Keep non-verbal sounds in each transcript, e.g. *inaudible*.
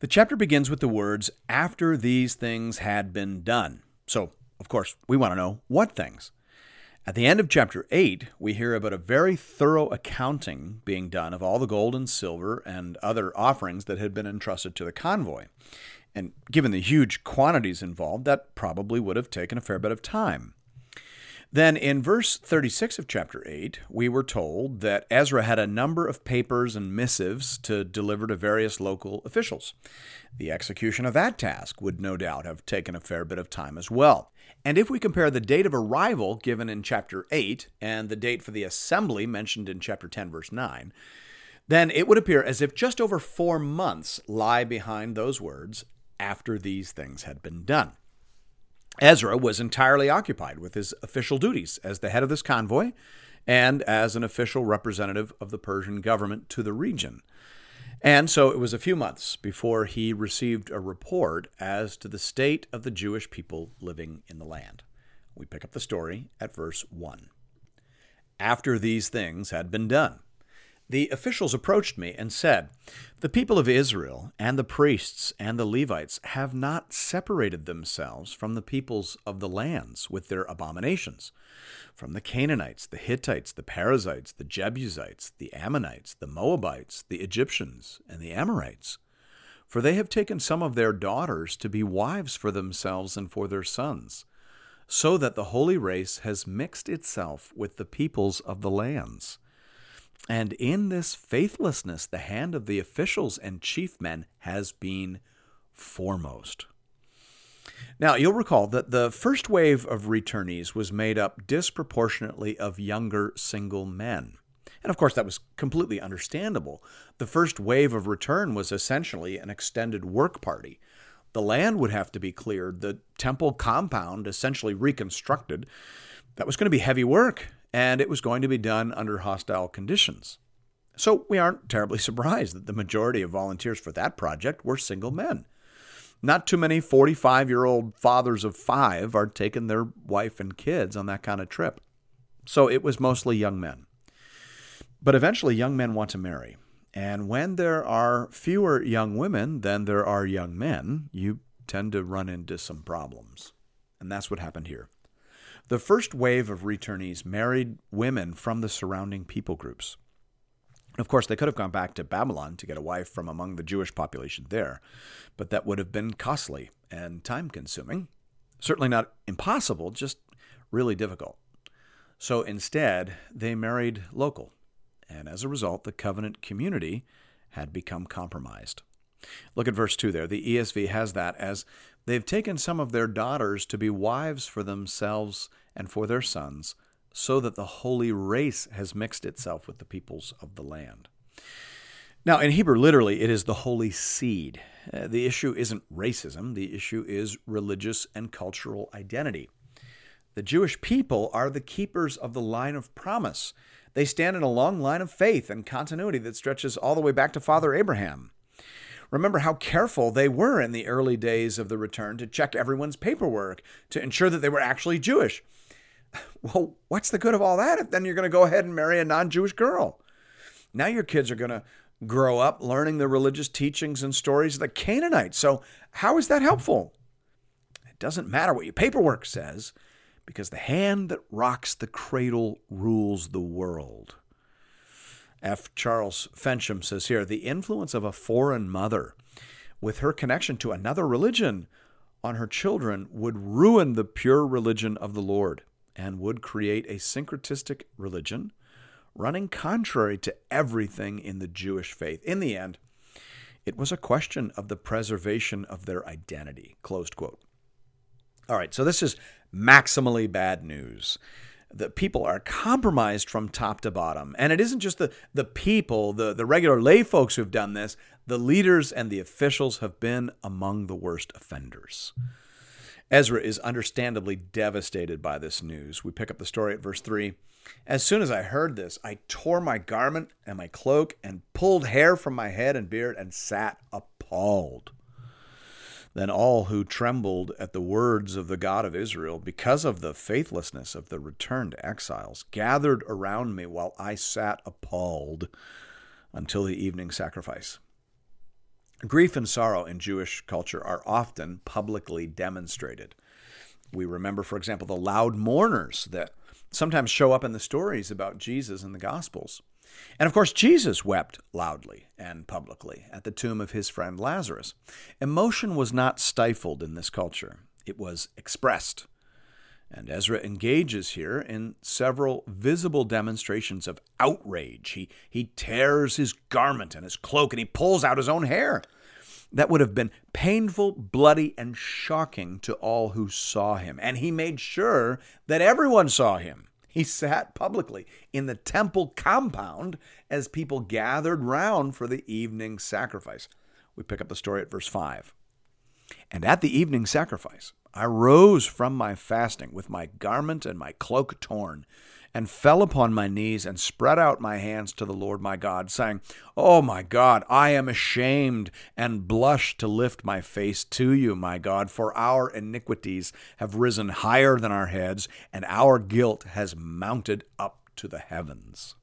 The chapter begins with the words, after these things had been done. So, of course, we want to know what things. At the end of chapter 8, we hear about a very thorough accounting being done of all the gold and silver and other offerings that had been entrusted to the convoy. And given the huge quantities involved, that probably would have taken a fair bit of time. Then in verse 36 of chapter 8, we were told that Ezra had a number of papers and missives to deliver to various local officials. The execution of that task would no doubt have taken a fair bit of time as well. And if we compare the date of arrival given in chapter 8 and the date for the assembly mentioned in chapter 10, verse 9, then it would appear as if just over four months lie behind those words after these things had been done. Ezra was entirely occupied with his official duties as the head of this convoy and as an official representative of the Persian government to the region. And so it was a few months before he received a report as to the state of the Jewish people living in the land. We pick up the story at verse 1. After these things had been done, the officials approached me and said, The people of Israel and the priests and the Levites have not separated themselves from the peoples of the lands with their abominations, from the Canaanites, the Hittites, the Perizzites, the Jebusites, the Ammonites, the Moabites, the Egyptians, and the Amorites. For they have taken some of their daughters to be wives for themselves and for their sons, so that the holy race has mixed itself with the peoples of the lands. And in this faithlessness, the hand of the officials and chief men has been foremost. Now, you'll recall that the first wave of returnees was made up disproportionately of younger single men. And of course, that was completely understandable. The first wave of return was essentially an extended work party. The land would have to be cleared, the temple compound essentially reconstructed. That was going to be heavy work, and it was going to be done under hostile conditions. So we aren't terribly surprised that the majority of volunteers for that project were single men. Not too many 45 year old fathers of five are taking their wife and kids on that kind of trip. So it was mostly young men. But eventually, young men want to marry. And when there are fewer young women than there are young men, you tend to run into some problems. And that's what happened here. The first wave of returnees married women from the surrounding people groups. Of course, they could have gone back to Babylon to get a wife from among the Jewish population there, but that would have been costly and time consuming. Certainly not impossible, just really difficult. So instead, they married local, and as a result, the covenant community had become compromised. Look at verse 2 there. The ESV has that as they've taken some of their daughters to be wives for themselves and for their sons, so that the holy race has mixed itself with the peoples of the land. Now, in Hebrew, literally, it is the holy seed. Uh, the issue isn't racism, the issue is religious and cultural identity. The Jewish people are the keepers of the line of promise. They stand in a long line of faith and continuity that stretches all the way back to Father Abraham. Remember how careful they were in the early days of the return to check everyone's paperwork to ensure that they were actually Jewish. *sighs* Well, what's the good of all that if then you're going to go ahead and marry a non Jewish girl? Now your kids are going to grow up learning the religious teachings and stories of the Canaanites. So, how is that helpful? It doesn't matter what your paperwork says because the hand that rocks the cradle rules the world. F. Charles Fensham says here the influence of a foreign mother with her connection to another religion on her children would ruin the pure religion of the Lord and would create a syncretistic religion running contrary to everything in the Jewish faith. In the end, it was a question of the preservation of their identity. Closed quote. All right, so this is maximally bad news. The people are compromised from top to bottom. And it isn't just the, the people, the, the regular lay folks who've done this, the leaders and the officials have been among the worst offenders. Ezra is understandably devastated by this news. We pick up the story at verse 3. As soon as I heard this, I tore my garment and my cloak and pulled hair from my head and beard and sat appalled. Then all who trembled at the words of the God of Israel, because of the faithlessness of the returned exiles, gathered around me while I sat appalled until the evening sacrifice. Grief and sorrow in Jewish culture are often publicly demonstrated. We remember, for example, the loud mourners that sometimes show up in the stories about Jesus in the Gospels. And of course, Jesus wept loudly and publicly at the tomb of his friend Lazarus. Emotion was not stifled in this culture, it was expressed. And Ezra engages here in several visible demonstrations of outrage. He, he tears his garment and his cloak and he pulls out his own hair. That would have been painful, bloody, and shocking to all who saw him. And he made sure that everyone saw him. He sat publicly in the temple compound as people gathered round for the evening sacrifice. We pick up the story at verse 5. And at the evening sacrifice, I rose from my fasting with my garment and my cloak torn, and fell upon my knees and spread out my hands to the Lord my God, saying, Oh my God, I am ashamed and blush to lift my face to you, my God, for our iniquities have risen higher than our heads, and our guilt has mounted up to the heavens.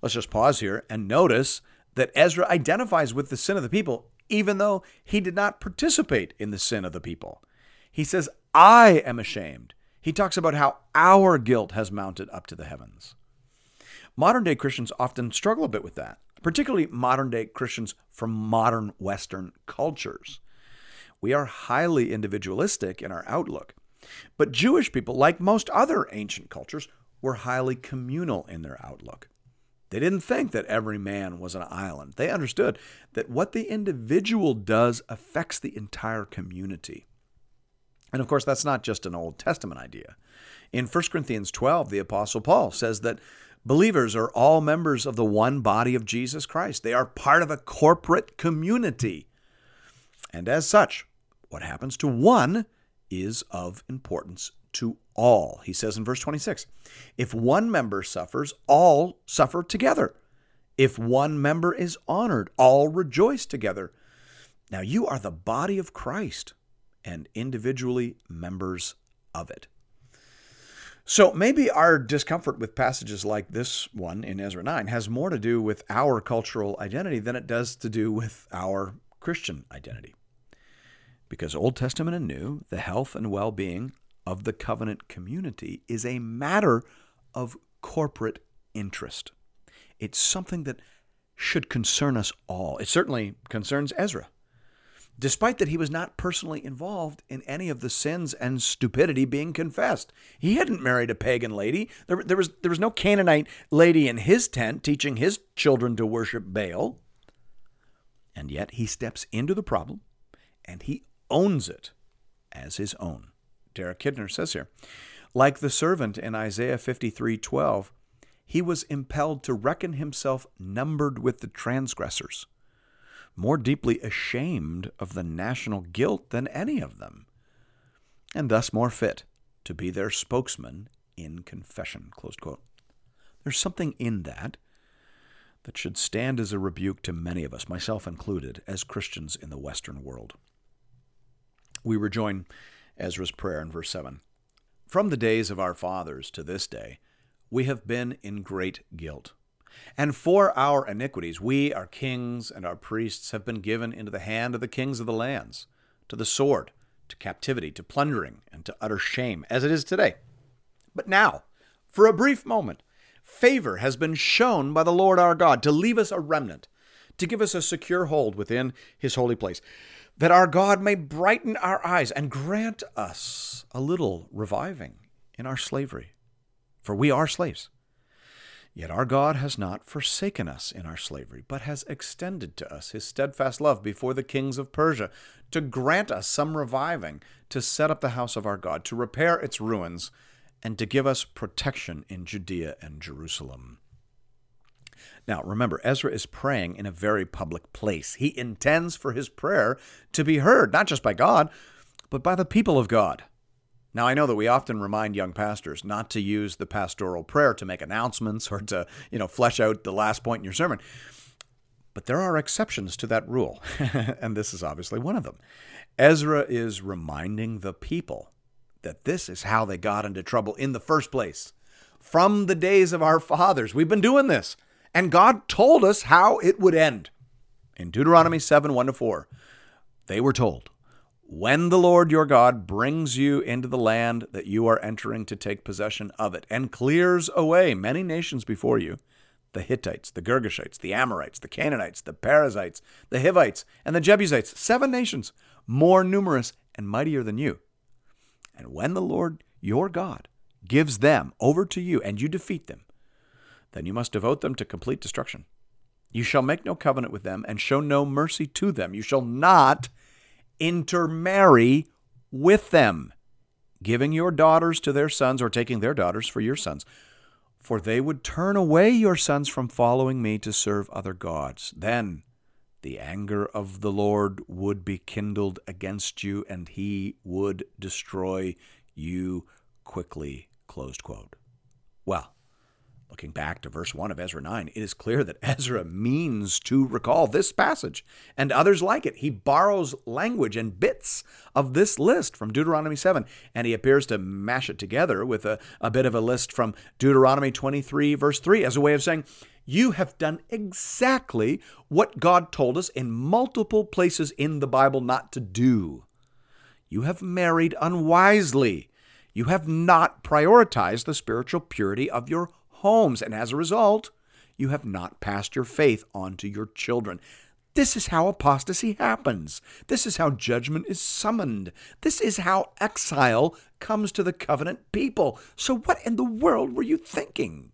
Let's just pause here and notice that Ezra identifies with the sin of the people, even though he did not participate in the sin of the people. He says, I am ashamed he talks about how our guilt has mounted up to the heavens. Modern day Christians often struggle a bit with that, particularly modern day Christians from modern Western cultures. We are highly individualistic in our outlook. But Jewish people, like most other ancient cultures, were highly communal in their outlook. They didn't think that every man was an island. They understood that what the individual does affects the entire community. And of course, that's not just an Old Testament idea. In 1 Corinthians 12, the Apostle Paul says that believers are all members of the one body of Jesus Christ. They are part of a corporate community. And as such, what happens to one is of importance to all. He says in verse 26 If one member suffers, all suffer together. If one member is honored, all rejoice together. Now you are the body of Christ and individually members of it. So maybe our discomfort with passages like this one in Ezra 9 has more to do with our cultural identity than it does to do with our Christian identity. Because Old Testament and New, the health and well being of the covenant community is a matter of corporate interest. It's something that should concern us all. It certainly concerns Ezra despite that he was not personally involved in any of the sins and stupidity being confessed. He hadn't married a pagan lady. There, there, was, there was no Canaanite lady in his tent teaching his children to worship Baal. And yet he steps into the problem and he owns it as his own. Derek Kidner says here, like the servant in Isaiah 53:12, he was impelled to reckon himself numbered with the transgressors more deeply ashamed of the national guilt than any of them, and thus more fit to be their spokesman in confession. There's something in that that should stand as a rebuke to many of us, myself included, as Christians in the Western world. We rejoin Ezra's prayer in verse 7. From the days of our fathers to this day, we have been in great guilt. And for our iniquities, we, our kings, and our priests have been given into the hand of the kings of the lands, to the sword, to captivity, to plundering, and to utter shame, as it is today. But now, for a brief moment, favor has been shown by the Lord our God to leave us a remnant, to give us a secure hold within his holy place, that our God may brighten our eyes and grant us a little reviving in our slavery. For we are slaves Yet our God has not forsaken us in our slavery, but has extended to us his steadfast love before the kings of Persia, to grant us some reviving, to set up the house of our God, to repair its ruins, and to give us protection in Judea and Jerusalem. Now, remember, Ezra is praying in a very public place. He intends for his prayer to be heard, not just by God, but by the people of God. Now, I know that we often remind young pastors not to use the pastoral prayer to make announcements or to, you know, flesh out the last point in your sermon. But there are exceptions to that rule, *laughs* and this is obviously one of them. Ezra is reminding the people that this is how they got into trouble in the first place. From the days of our fathers, we've been doing this, and God told us how it would end. In Deuteronomy 7 1 to 4, they were told, When the Lord your God brings you into the land that you are entering to take possession of it, and clears away many nations before you, the Hittites, the Girgashites, the Amorites, the Canaanites, the Perizzites, the Hivites, and the Jebusites, seven nations, more numerous and mightier than you. And when the Lord your God gives them over to you and you defeat them, then you must devote them to complete destruction. You shall make no covenant with them and show no mercy to them. You shall not intermarry with them, giving your daughters to their sons or taking their daughters for your sons. For they would turn away your sons from following me to serve other gods. Then the anger of the Lord would be kindled against you, and he would destroy you quickly. Closed quote. Well, looking back to verse 1 of Ezra 9, it is clear that *laughs* Ezra means to recall this passage and others like it. He borrows language and bits of this list from Deuteronomy 7, and he appears to mash it together with a, a bit of a list from Deuteronomy 23, verse 3, as a way of saying, you have done exactly what God told us in multiple places in the Bible not to do. You have married unwisely. You have not prioritized the spiritual purity of your homes, and as a result, you have not passed your faith on to your children. This is how apostasy happens. This is how judgment is summoned. This is how exile comes to the covenant people. So, what in the world were you thinking?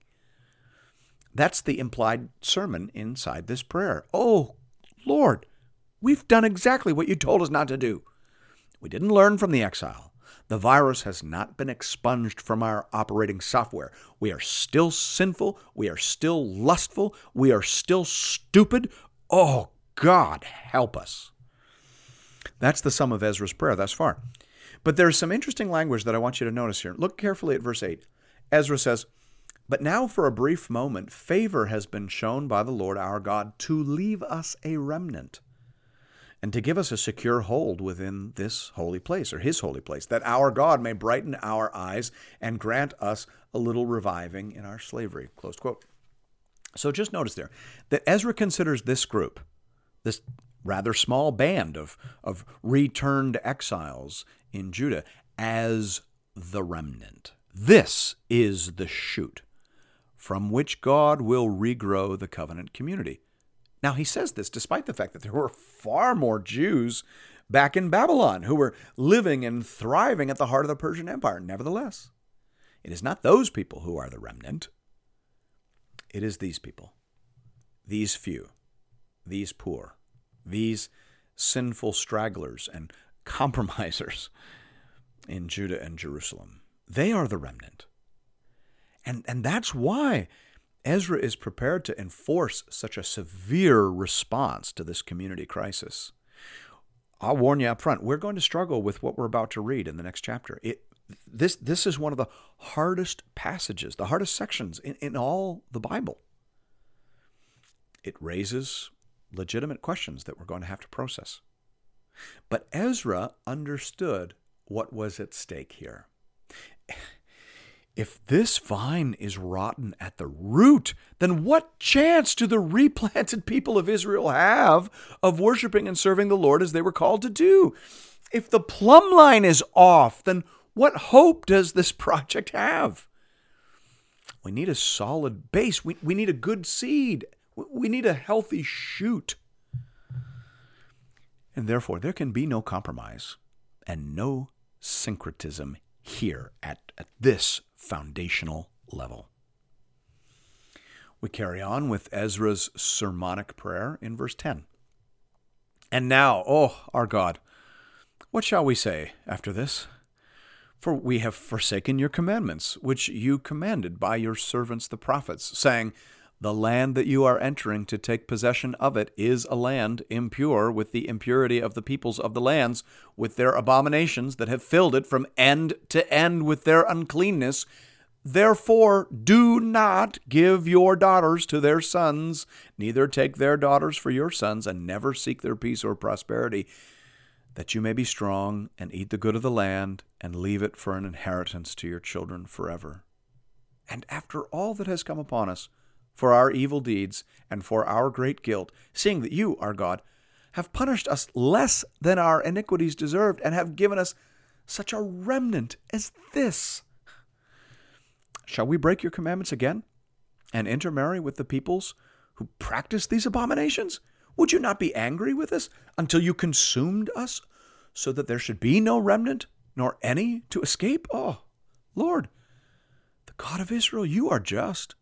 That's the implied sermon inside this prayer. Oh, Lord, we've done exactly what you told us not to do. We didn't learn from the exile. The virus has not been expunged from our operating software. We are still sinful. We are still lustful. We are still stupid. Oh, God, help us. That's the sum of Ezra's prayer thus far. But there's some interesting language that I want you to notice here. Look carefully at verse 8. Ezra says, but now, for a brief moment, favor has been shown by the Lord our God to leave us a remnant and to give us a secure hold within this holy place, or his holy place, that our God may brighten our eyes and grant us a little reviving in our slavery. Close quote. So just notice there that Ezra considers this group, this rather small band of, of returned exiles in Judah, as the remnant. This is the shoot from which God will regrow the covenant community. Now, he says this despite the fact that there were far more Jews back in Babylon who were living and thriving at the heart of the Persian Empire. Nevertheless, it is not those people who are the remnant, it is these people, these few, these poor, these sinful stragglers and *laughs* compromisers in Judah and Jerusalem. They are the remnant. And, and that's why Ezra is prepared to enforce such a severe response to this community crisis. I'll warn you up front, we're going to struggle with what we're about to read in the next chapter. It, this, this is one of the hardest passages, the hardest sections in, in all the Bible. It raises legitimate questions that we're going to have to process. But Ezra understood what was at stake here if this vine is rotten at the root, then what chance do the replanted *laughs* people of Israel have of worshiping and serving the Lord as they were called to do? If the plumb line is off, then what hope does this *laughs* project have? We need a solid base. We, we need a good seed. We need a healthy shoot. And therefore, there can be no compromise and no syncretism here at, at this foundational level. We carry on with Ezra's sermonic prayer in verse 10. And now, oh, our God, what shall we say after this? For we have forsaken your commandments, which you commanded by your servants the prophets, saying, The land that you are entering to take possession of it is a land impure with the impurity of the peoples of the lands, with their abominations that have filled it from end to end with their uncleanness. Therefore, do not give your daughters to their sons, neither take their daughters for your sons, and never seek their peace or prosperity that you may be strong and eat the good of the land and leave it for an inheritance to your children forever. And after all that has come upon us, for our evil deeds and for our great guilt, seeing that you, our God, have punished us less than our iniquities deserved, and have given us such a remnant as this. Shall we break your commandments again and intermarry with the peoples who practice these abominations? Would you not be angry with us until you consumed us, so that there should be no remnant, nor any to escape? Oh, Lord, the God of Israel, you are just.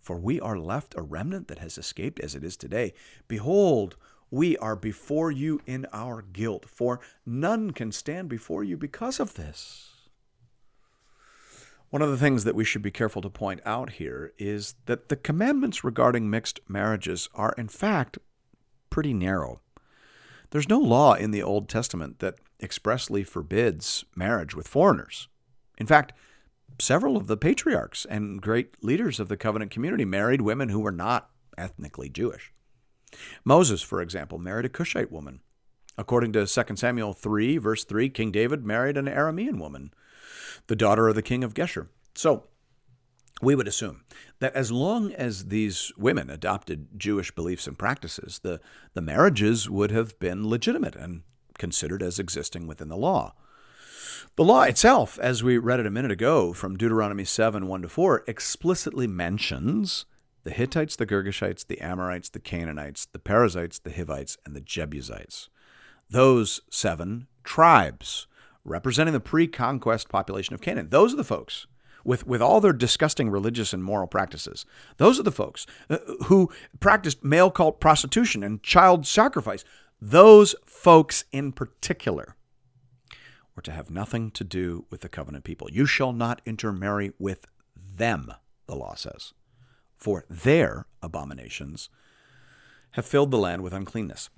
For we are left a remnant that has escaped as it is today. Behold, we are before you in our guilt, for none can stand before you because of this. One of the things that we should be careful to point out here is that the commandments regarding mixed marriages are, in fact, pretty narrow. There's no law in the Old Testament that expressly forbids marriage with foreigners. In fact, several of the patriarchs and great leaders of the covenant community married women who were not ethnically Jewish. Moses, for example, married a Cushite woman. According to 2 Samuel 3, verse 3, King David married an Aramean woman, the daughter of the king of Geshur. So, we would assume that as long as these women adopted Jewish beliefs and practices, the, the marriages would have been legitimate and considered as existing within the law. The law itself, as we read it a minute ago from Deuteronomy 7 1 to 4, explicitly mentions the Hittites, the Girgashites, the Amorites, the Canaanites, the Perizzites, the Hivites, and the Jebusites. Those seven tribes representing the pre conquest population of Canaan. Those are the folks with, with all their disgusting religious and moral practices. Those are the folks uh, who practiced male cult prostitution and child sacrifice. Those folks in particular to have nothing to do with the covenant people. You shall not intermarry with them, the law says, for their abominations have filled the land with uncleanness.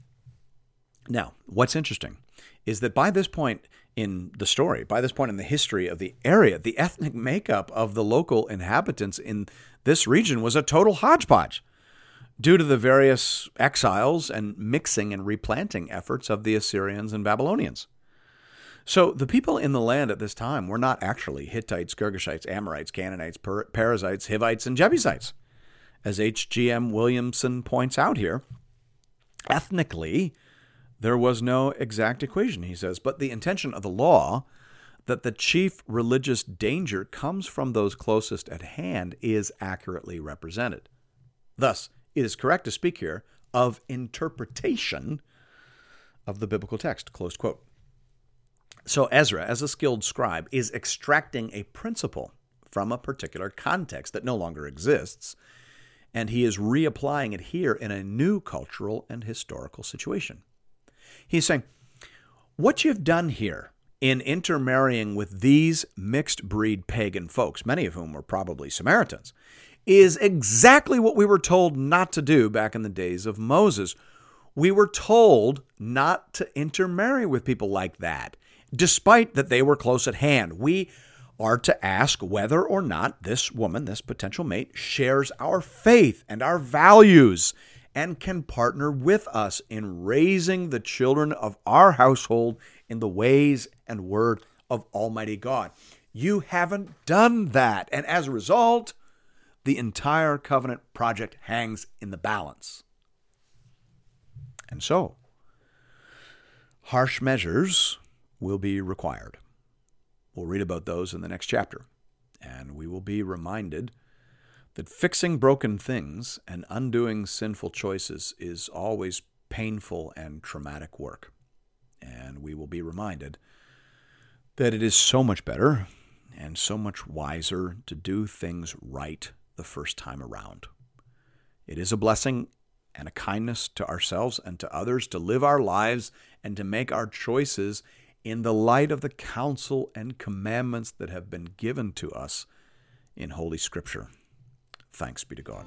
Now, what's interesting is that by this point in the story, by this point in the history of the area, the ethnic makeup of the local inhabitants in this region was a total hodgepodge due to the various exiles and mixing and replanting efforts of the Assyrians and Babylonians. So the people in the land at this time were not actually Hittites, Girgashites, Amorites, Canaanites, per- Perizzites, Hivites, and Jebusites. As H.G.M. Williamson points out here, ethnically, there was no exact equation, he says, but the intention of the law that the chief religious danger comes from those closest at hand is accurately represented. Thus, it is correct to speak here of interpretation of the biblical text. Close quote. So, Ezra, as a skilled scribe, is extracting a principle from a particular context that no longer exists, and he is reapplying it here in a new cultural and historical situation. He's saying, what you've done here in intermarrying with these mixed breed pagan folks, many of whom were probably Samaritans, is exactly what we were told not to do back in the days of Moses. We were told not to intermarry with people like that, despite that they were close at hand. We are to ask whether or not this woman, this potential mate, shares our faith and our values and can partner with us in raising the children of our household in the ways and word of Almighty God. You haven't done that. And as a result, the entire covenant project hangs in the balance. And so, harsh measures will be required. We'll read about those in the next chapter. And we will be reminded that fixing broken things and undoing sinful choices is always painful and traumatic work. And we will be reminded that it is so much better and so much wiser to do things right the first time around. It is a blessing and a kindness to ourselves and to others to live our lives and to make our choices in the light of the counsel and commandments that have been given to us in Holy Scripture. Thanks be to God.